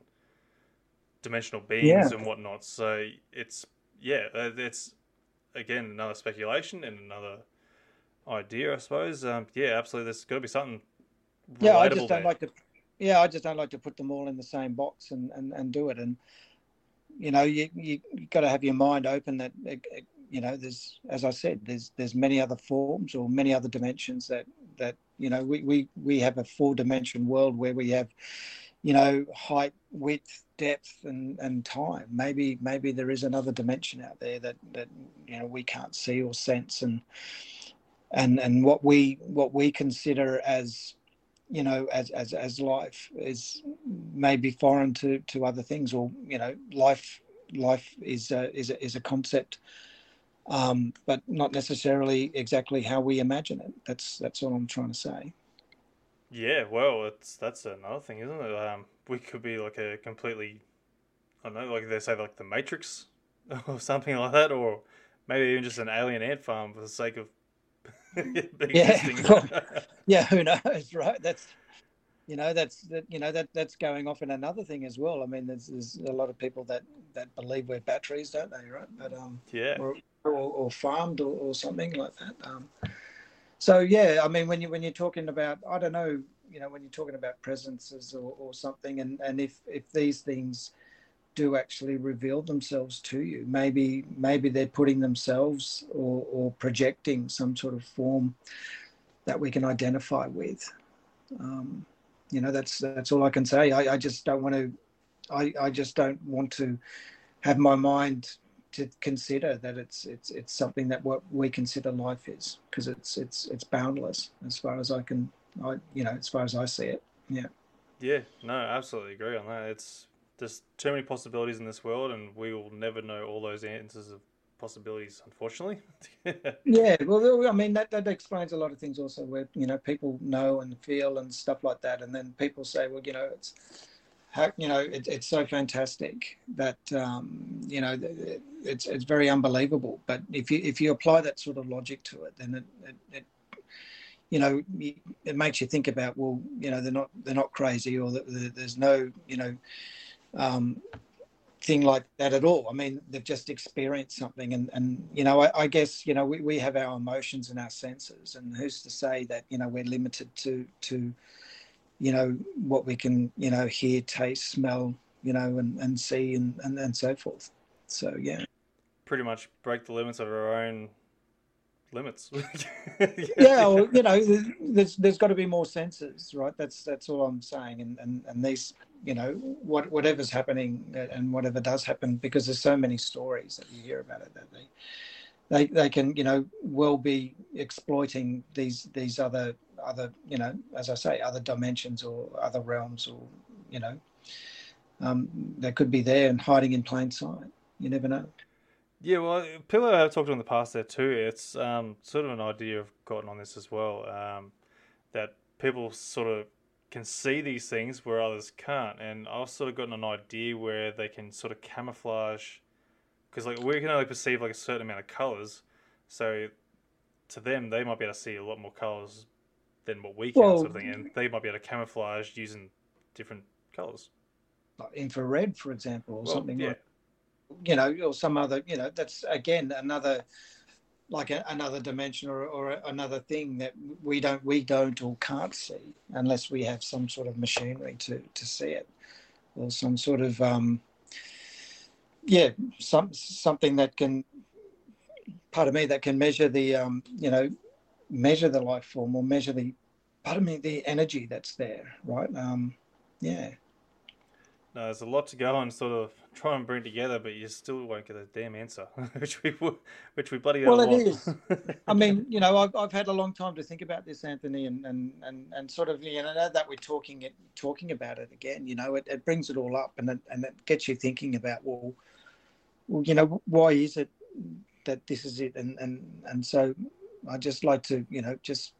dimensional beings yeah. and whatnot. So it's yeah, uh, it's again another speculation and another idea, I suppose. Um, yeah, absolutely. There's got to be something. Yeah, I just don't there. like to. Yeah, I just don't like to put them all in the same box and, and, and do it. And you know, you you got to have your mind open that you know, there's as I said, there's there's many other forms or many other dimensions that that you know we we we have a four dimension world where we have you know height width depth and and time. Maybe maybe there is another dimension out there that that you know we can't see or sense and and and what we what we consider as you know as as as life is maybe foreign to to other things or you know life life is a, is a, is a concept um, but not necessarily exactly how we imagine it. That's that's all i'm trying to say. Yeah well it's that's another thing isn't it? Um, we could be like a completely i don't know like they say like the matrix or something like that or maybe even just an alien ant farm for the sake of yeah, yeah. Who knows, right? That's you know that's that you know that that's going off in another thing as well. I mean, there's, there's a lot of people that that believe we're batteries, don't they? Right? But um, yeah, or, or, or farmed or, or, something like that. Um, so yeah, I mean, when you when you're talking about, I don't know, you know, when you're talking about presences or, or something, and and if if these things do actually reveal themselves to you. Maybe maybe they're putting themselves or, or projecting some sort of form that we can identify with. Um, you know, that's that's all I can say. I, I just don't want to. I, I just don't want to have my mind to consider that it's it's it's something that what we consider life is because it's it's it's boundless as far as I can I you know as far as I see it yeah yeah no absolutely agree on that it's there's too many possibilities in this world, and we will never know all those answers of possibilities, unfortunately. yeah, well, I mean that that explains a lot of things also, where you know people know and feel and stuff like that, and then people say, well, you know, it's how you know it, it's so fantastic that um, you know it's it's very unbelievable. But if you if you apply that sort of logic to it, then it, it, it you know it makes you think about well you know they're not they're not crazy or that there's no you know um, thing like that at all. I mean, they've just experienced something, and and you know, I, I, guess you know we, we have our emotions and our senses, and who's to say that you know we're limited to to you know what we can you know hear, taste, smell, you know, and and see and and, and so forth. So yeah, pretty much break the limits of our own limits. yeah, well, you know, there's there's got to be more senses, right? That's that's all I'm saying, and and and these you know what whatever's happening and whatever does happen because there's so many stories that you hear about it that they they, they can you know well be exploiting these these other other you know as I say other dimensions or other realms or you know um, that could be there and hiding in plain sight. You never know. Yeah, well, people I have talked to in the past there too. It's um, sort of an idea I've gotten on this as well. Um, that people sort of can see these things where others can't. And I've sort of gotten an idea where they can sort of camouflage, because like we can only perceive like a certain amount of colors, so to them they might be able to see a lot more colors than what we can, well, sort of thing, and they might be able to camouflage using different colors, like infrared, for example, or well, something yeah. like, you know, or some other, you know, that's again another like a, another dimension or, or another thing that we don't we don't or can't see unless we have some sort of machinery to to see it or some sort of um, yeah some something that can part of me that can measure the um, you know measure the life form or measure the part of me the energy that's there right? Um, yeah no, there's a lot to go and sort of try and bring together, but you still won't get a damn answer, which we which we bloody well, it is. I mean, you know, I've, I've had a long time to think about this, Anthony, and and and, and sort of you know that we're talking it talking about it again. You know, it, it brings it all up, and it, and it gets you thinking about well, well, you know, why is it that this is it, and and and so I just like to you know just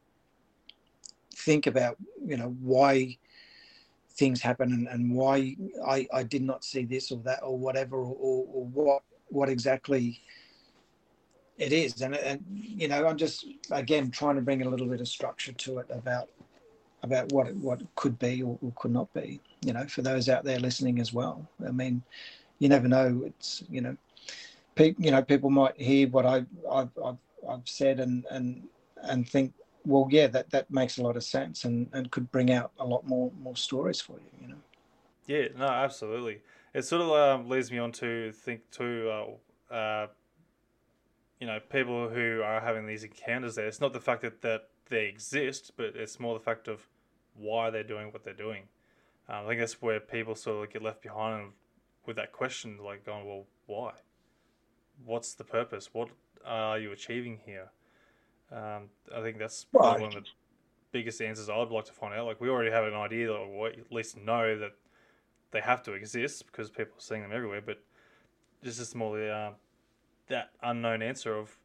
think about you know why things happen and, and why I, I did not see this or that or whatever or, or, or what what exactly it is. And, and you know i'm just again trying to bring a little bit of structure to it about about what it, what it could be or, or could not be you know for those out there listening as well. I mean you never know. It's you know pe- you know people might hear what I, I've, I've I've said and and and think well, yeah, that, that makes a lot of sense and, and could bring out a lot more more stories for you, you know. Yeah, no, absolutely. It sort of um, leads me on to think too, uh, uh, you know, people who are having these encounters there. It's not the fact that, that they exist, but it's more the fact of why they're doing what they're doing. Um, I think that's where people sort of get left behind with that question, like going, well, why? What's the purpose? What are you achieving here? Um, I think that's right. one of the biggest answers I'd like to find out. Like we already have an idea, or at least know that they have to exist because people are seeing them everywhere. But just more the uh, that unknown answer of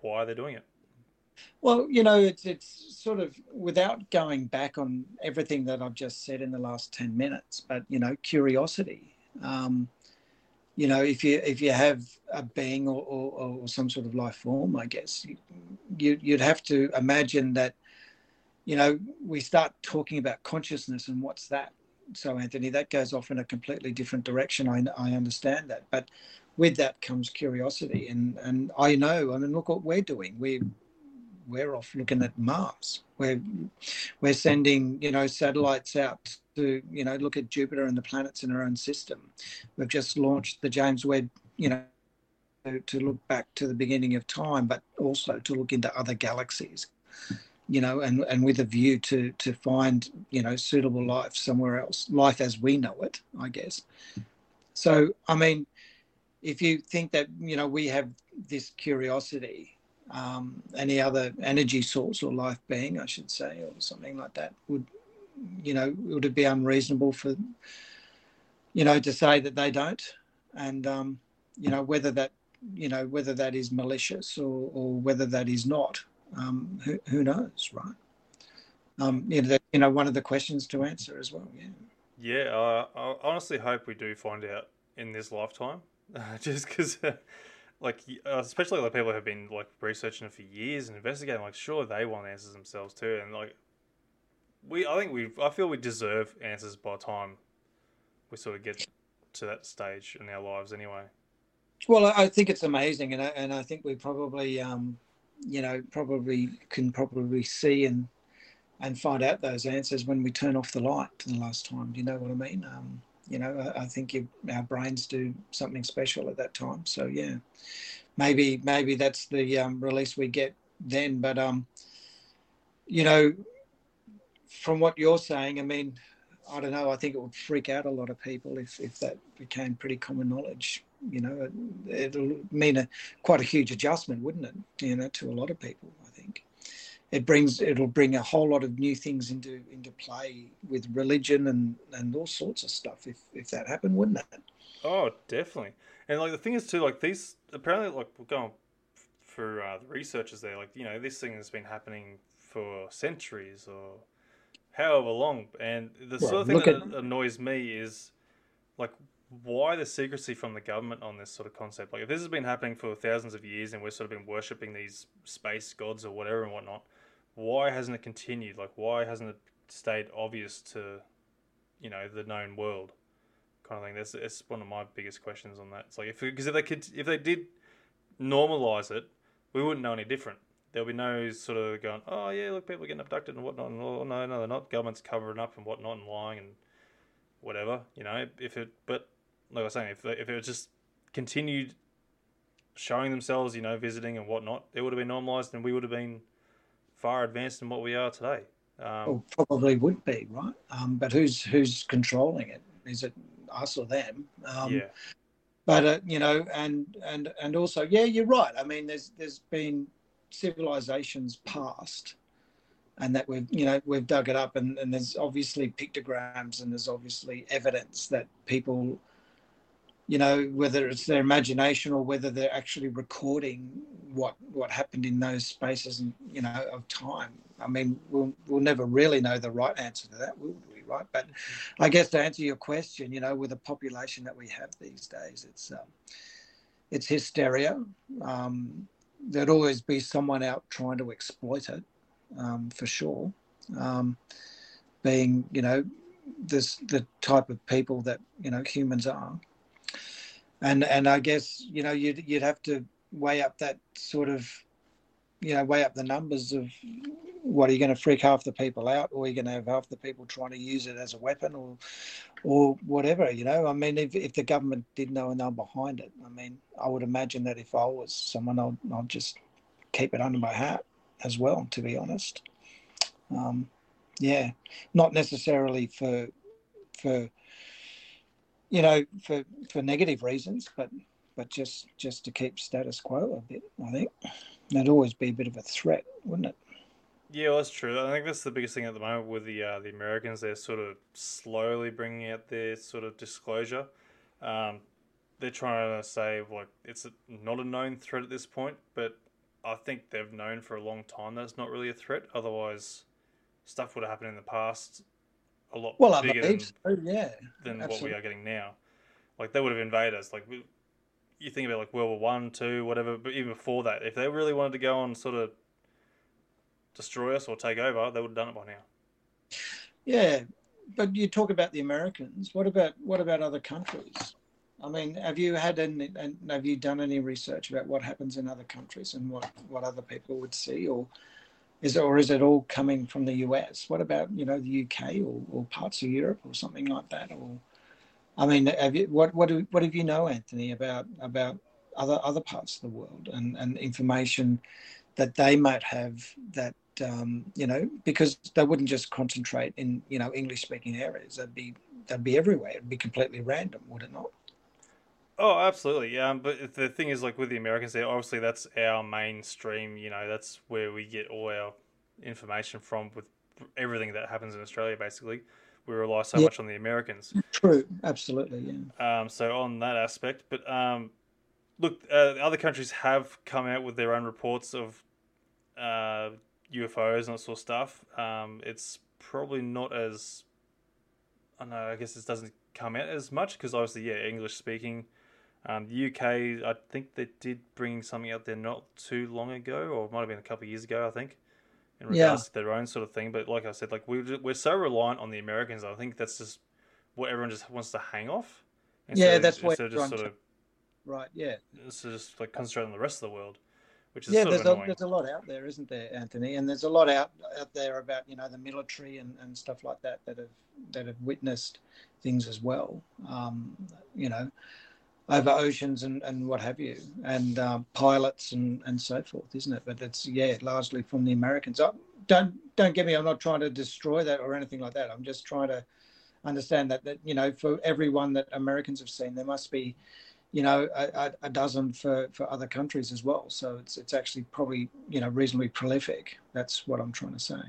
why they're doing it. Well, you know, it's it's sort of without going back on everything that I've just said in the last ten minutes, but you know, curiosity. Um, you know, if you if you have a being or, or, or some sort of life form, I guess you, you'd have to imagine that, you know, we start talking about consciousness and what's that. So, Anthony, that goes off in a completely different direction. I, I understand that, but with that comes curiosity, and and I know. I mean, look what we're doing. We we're off looking at Mars. We're we're sending you know satellites out to you know look at Jupiter and the planets in our own system. We've just launched the James Webb, you know, to, look back to the beginning of time, but also to look into other galaxies. You know, and, and with a view to to find you know suitable life somewhere else, life as we know it, I guess. So I mean, if you think that you know we have this curiosity um, any other energy source or life being, I should say, or something like that, would you know would it be unreasonable for you know to say that they don't, and um, you know whether that you know whether that is malicious or, or whether that is not, um, who, who knows, right? Um, you know, that, you know, one of the questions to answer as well. Yeah. Yeah, uh, I honestly hope we do find out in this lifetime, just because like uh, especially the people who have been like researching it for years and investigating like sure they want answers themselves too and like we i think we i feel we deserve answers by the time we sort of get to that stage in our lives anyway well i think it's amazing and i, and I think we probably um you know probably can probably see and and find out those answers when we turn off the light for the last time do you know what i mean um you know, I, I think you, our brains do something special at that time. So yeah, maybe maybe that's the um, release we get then. But um, you know, from what you're saying, I mean, I don't know. I think it would freak out a lot of people if if that became pretty common knowledge. You know, it, will mean a quite a huge adjustment, wouldn't it? You know, to a lot of people I think it brings it'll bring a whole lot of new things into into play with religion and and all sorts of stuff if if that happened wouldn't it oh definitely and like the thing is too like these apparently like we're going for uh, the researchers there like you know this thing has been happening for centuries or however long and the sort of thing that at... annoys me is like why the secrecy from the government on this sort of concept like if this has been happening for thousands of years and we've sort of been worshipping these space gods or whatever and whatnot why hasn't it continued? Like, why hasn't it stayed obvious to, you know, the known world, kind of thing? That's that's one of my biggest questions on that. It's like if because if they could if they did normalize it, we wouldn't know any different. There'll be no sort of going, oh yeah, look, people are getting abducted and whatnot. And, oh no, no, they're not. Government's covering up and whatnot and lying and whatever. You know, if it, but like I was saying, if if it was just continued showing themselves, you know, visiting and whatnot, it would have been normalized and we would have been far advanced than what we are today. Um, well, probably would be right, um, but who's who's controlling it? Is it us or them. Um, yeah. But uh, you know, and and and also, yeah, you're right. I mean, there's there's been civilizations past, and that we've you know we've dug it up, and, and there's obviously pictograms, and there's obviously evidence that people you know whether it's their imagination or whether they're actually recording what what happened in those spaces and you know of time. I mean we'll we'll never really know the right answer to that will we right? But i guess to answer your question you know with the population that we have these days it's um, it's hysteria. Um, there'd always be someone out trying to exploit it um, for sure. Um, being you know this the type of people that you know humans are. And and I guess you know you'd you'd have to weigh up that sort of you know weigh up the numbers of what are you going to freak half the people out or are you going to have half the people trying to use it as a weapon or or whatever you know i mean if, if the government did know and they're behind it i mean i would imagine that if i was someone i'd, I'd just keep it under my hat as well to be honest um, yeah not necessarily for for you know, for for negative reasons, but but just just to keep status quo a bit. I think that'd always be a bit of a threat, wouldn't it? Yeah, well, that's true. I think that's the biggest thing at the moment with the uh, the Americans. They're sort of slowly bringing out their sort of disclosure. Um, they're trying to say like it's a, not a known threat at this point, but I think they've known for a long time that it's not really a threat. Otherwise, stuff would have happened in the past a lot well, bigger than, so, yeah, than what we are getting now. Like they would have invaded us. Like you think about like World War One, Two, whatever. But even before that, if they really wanted to go on sort of destroy us or take over, they would have done it by now. Yeah, but you talk about the Americans. What about what about other countries? I mean, have you had any, and have you done any research about what happens in other countries and what, what other people would see, or is it, or is it all coming from the US? What about you know the UK or, or parts of Europe or something like that? Or I mean, have you, what what do, what have you know, Anthony, about about other other parts of the world and, and information that they might have that um, you know because they wouldn't just concentrate in you know English speaking areas. They'd be they'd be everywhere. It'd be completely random, would it not? Oh, absolutely. Yeah, um, but the thing is, like with the Americans, there obviously that's our mainstream. You know, that's where we get all our information from with everything that happens in Australia. Basically, we rely so yeah. much on the Americans. True, absolutely. Yeah. Um, so on that aspect, but um, look, uh, other countries have come out with their own reports of uh, UFOs and that sort of stuff. Um, it's probably not as I don't know. I guess this doesn't come out as much because obviously, yeah, English speaking um, the UK, I think they did bring something out there not too long ago, or it might have been a couple of years ago, I think, in regards yeah. to their own sort of thing. But like I said, like we're, we're so reliant on the Americans, I think that's just what everyone just wants to hang off. Yeah, that's what just sort of right. Yeah, so just like concentrate on the rest of the world, which is yeah. there's a, there's a lot out there, isn't there, Anthony? And there's a lot out out there about you know the military and, and stuff like that that have that have witnessed things as well. Um, you know, over oceans and, and what have you, and um, pilots and, and so forth, isn't it? But it's yeah, largely from the Americans. I, don't don't get me. I'm not trying to destroy that or anything like that. I'm just trying to understand that that you know for everyone that Americans have seen, there must be you know a, a, dozen for for other countries as well. So it's it's actually probably you know reasonably prolific. That's what I'm trying to say.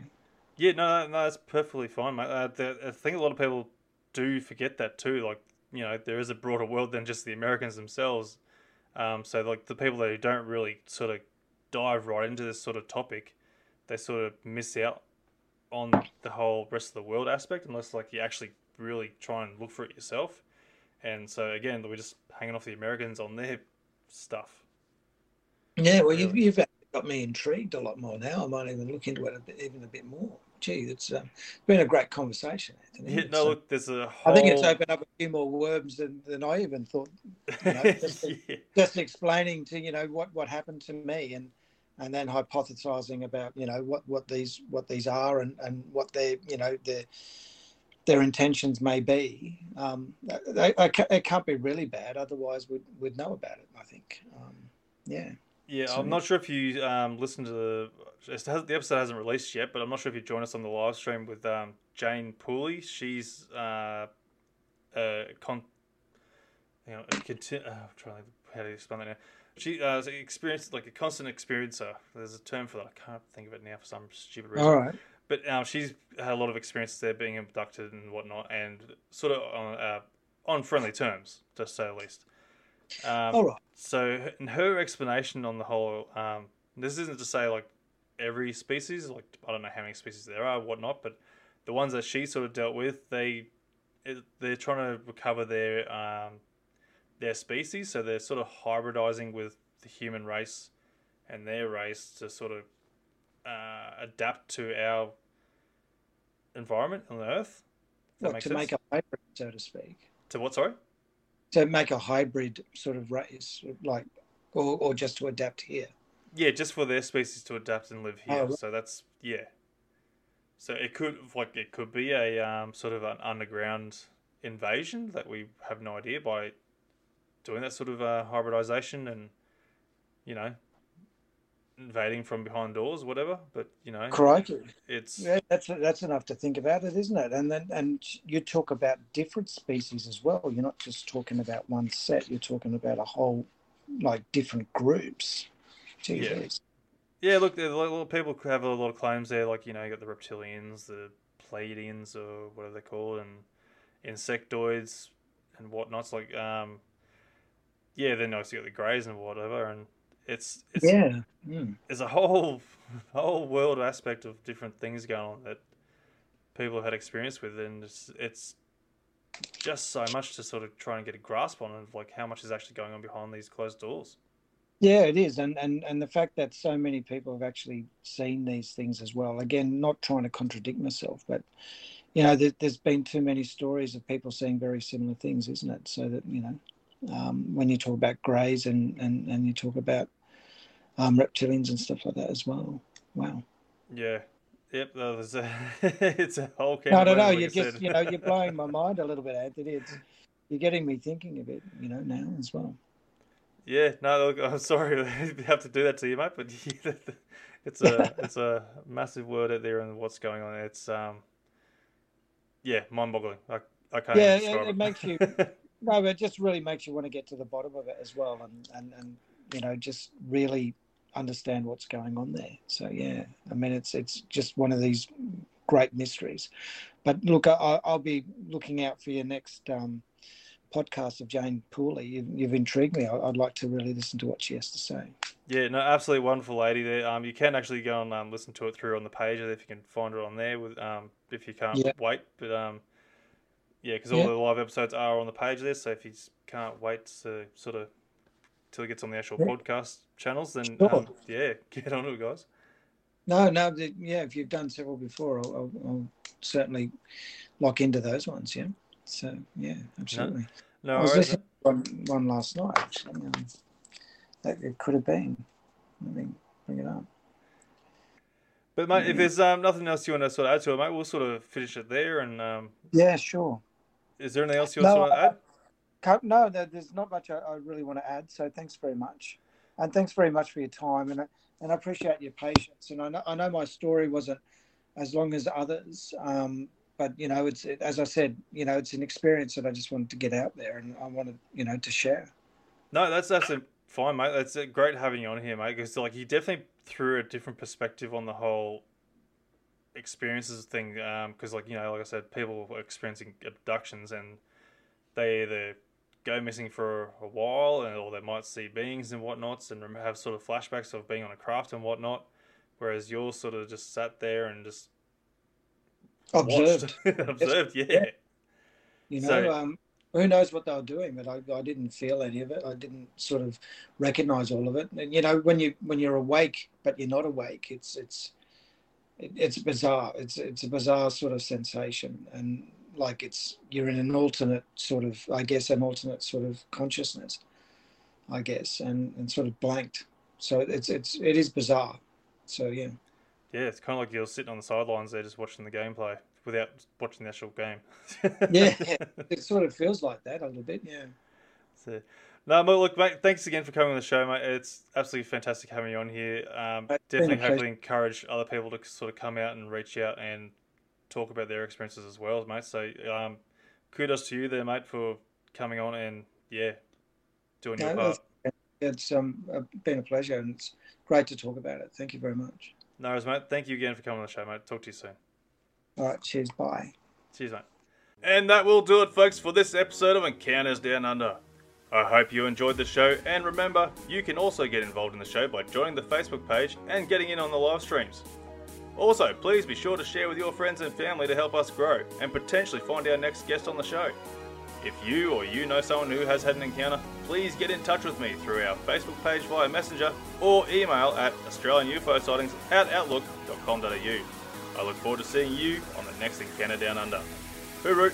Yeah, no, no, that's perfectly fine, mate. Uh, the, I think a lot of people do forget that too. Like you know there is a broader world than just the Americans themselves. Um, so like the people that don't really sort of dive right into this sort of topic, they sort of miss out on the whole rest of the world aspect unless like you actually really try and look for it yourself. And so again, we're just hanging off the Americans on their stuff. Yeah, well, you've, you've got me intrigued a lot more now. I might even look into it a bit, even a bit more gee, it's um, been a great conversation, Anthony. Yeah, no, look, there's a whole... I think it's opened up a few more worms than, than I even thought. You know, just, yeah. just, explaining to you know what, what happened to me and and then hypothesizing about you know what, what these what these are and, and what their you know their their intentions may be. Um, they, it can't be really bad, otherwise we'd we'd know about it. I think. Um, yeah. Yeah, so, I'm not sure if you um, listened to the the episode hasn't released yet, but I'm not sure if you joined us on the live stream with um, Jane Pooley. She's uh, uh, con, you know, a conti- uh, I'm trying to how to explain that now. She uh, experienced like a constant experiencer. There's a term for that. I can't think of it now for some stupid reason. All right. But um, she's had a lot of experiences there, being abducted and whatnot, and sort of on, uh, on friendly terms, to say the least. Um, All right. So, in her explanation on the whole, um, this isn't to say like every species, like I don't know how many species there are, whatnot, but the ones that she sort of dealt with, they they're trying to recover their um, their species, so they're sort of hybridizing with the human race and their race to sort of uh, adapt to our environment on Earth. If that What, makes to sense. make a hybrid, so to speak. to what? Sorry. To make a hybrid sort of race, like, or, or just to adapt here. Yeah, just for their species to adapt and live here. Oh, right. So that's yeah. So it could like it could be a um, sort of an underground invasion that we have no idea by doing that sort of uh, hybridization and you know invading from behind doors, whatever. But you know, Crikey. it's Yeah, that's that's enough to think about it, isn't it? And then and you talk about different species as well. You're not just talking about one set. You're talking about a whole, like different groups. Gee Yeah. whiz. Yeah, look, there's a lot of people have a lot of claims there. Like you know, you got the reptilians, the Pleiadians, or whatever they're called, and insectoids and whatnot. It's like, um, yeah, then obviously you got the greys and whatever, and it's it's Yeah. Mm. there's a whole whole world aspect of different things going on that people have had experience with, and it's it's just so much to sort of try and get a grasp on of like how much is actually going on behind these closed doors. Yeah, it is, and and and the fact that so many people have actually seen these things as well. Again, not trying to contradict myself, but you know, there, there's been too many stories of people seeing very similar things, isn't it? So that you know, um, when you talk about greys and and and you talk about um, reptilians and stuff like that as well. Wow. Yeah. Yep, was a, it's a whole can No, of no, no. worms, like You're I just, said. you know, you're blowing my mind a little bit, Anthony. It's you're getting me thinking a bit, you know, now as well. Yeah, no, look, I'm sorry to have to do that to you, mate, but it's a it's a massive word out there and what's going on. It's um, yeah, mind-boggling. I I can't. yeah, describe it, it makes you no, it just really makes you want to get to the bottom of it as well, and and and you know, just really understand what's going on there. So yeah, I mean, it's it's just one of these great mysteries. But look, I, I'll be looking out for your next um, podcast of Jane Pooley. You've, you've intrigued me. I, I'd like to really listen to what she has to say. Yeah, no, absolutely wonderful lady there. Um, you can actually go and um, listen to it through on the page if you can find it on there. With um, if you can't Yeah. wait, but um, yeah, because all Yeah. the live episodes are on the page there. So if you can't wait to sort of till it gets on the actual Yeah. podcast channels, then Sure. um, yeah, get on it, guys. No, no, the, yeah. If you've done several before, I'll, I'll, I'll certainly lock into those ones. Yeah. So yeah, absolutely. No I was listening to one, one last night. Actually, um, that it could have been. Let me bring it up. But mate, if there's um, nothing else you want to sort of add to it, mate, we'll sort of finish it there. And um, Yeah, sure. is there anything else you No, want to I- add? No, there's not much I, really want to add. So thanks very much, and thanks very much for your time, and and I appreciate your patience. And I know I know my story wasn't as long as others, um, but you know, it's it, as I said, you know, it's an experience that I just wanted to get out there, and I wanted, you know, to share. No, that's absolutely fine, mate. That's uh, great having you on here, mate. Because like you definitely threw a different perspective on the whole experiences thing. Because like you know, like I said, people are experiencing abductions and they either go missing for a while, and or they might see beings and whatnots, and have sort of flashbacks of being on a craft and whatnot. Whereas you're sort of just sat there and just Observed. observed, yeah. Yeah. You know, So- um, who knows what they were doing, but I, I didn't feel any of it. I didn't sort of recognize all of it. And you know, when you when you're awake but you're not awake, it's it's it's bizarre. It's it's a bizarre sort of sensation, and like it's you're in an alternate sort of, I guess, an alternate sort of consciousness, I guess, and and sort of blanked. So it's it's it is bizarre. So yeah. Yeah, it's kind of like you're sitting on the sidelines there, just watching the gameplay without watching the actual game. yeah, it sort of feels like that a little bit. Yeah. So, no, but look, mate. Thanks again for coming on the show, mate. It's absolutely fantastic having you on here. Um, It's been a definitely, hopefully, encourage other people to sort of come out and reach out and talk about their experiences as well, mate. So, um, kudos to you there, mate, for coming on and yeah, doing your part. it's- um, been a pleasure, and it's great to talk about it. Thank you very much. No worries, mate. Thank you again for coming on the show, mate. Talk to you soon. All right, cheers. Bye. Cheers, mate. And that will do it, folks, for this episode of Encounters Down Under. I hope you enjoyed the show, and remember, you can also get involved in the show by joining the Facebook page and getting in on the live streams. Also, please be sure to share with your friends and family to help us grow and potentially find our next guest on the show. If you or you know someone who has had an encounter, please get in touch with me through our Facebook page via Messenger or email at Australian UFO sightings at outlook.com.au. I look forward to seeing you on the next Encounter Down Under. Hooroo!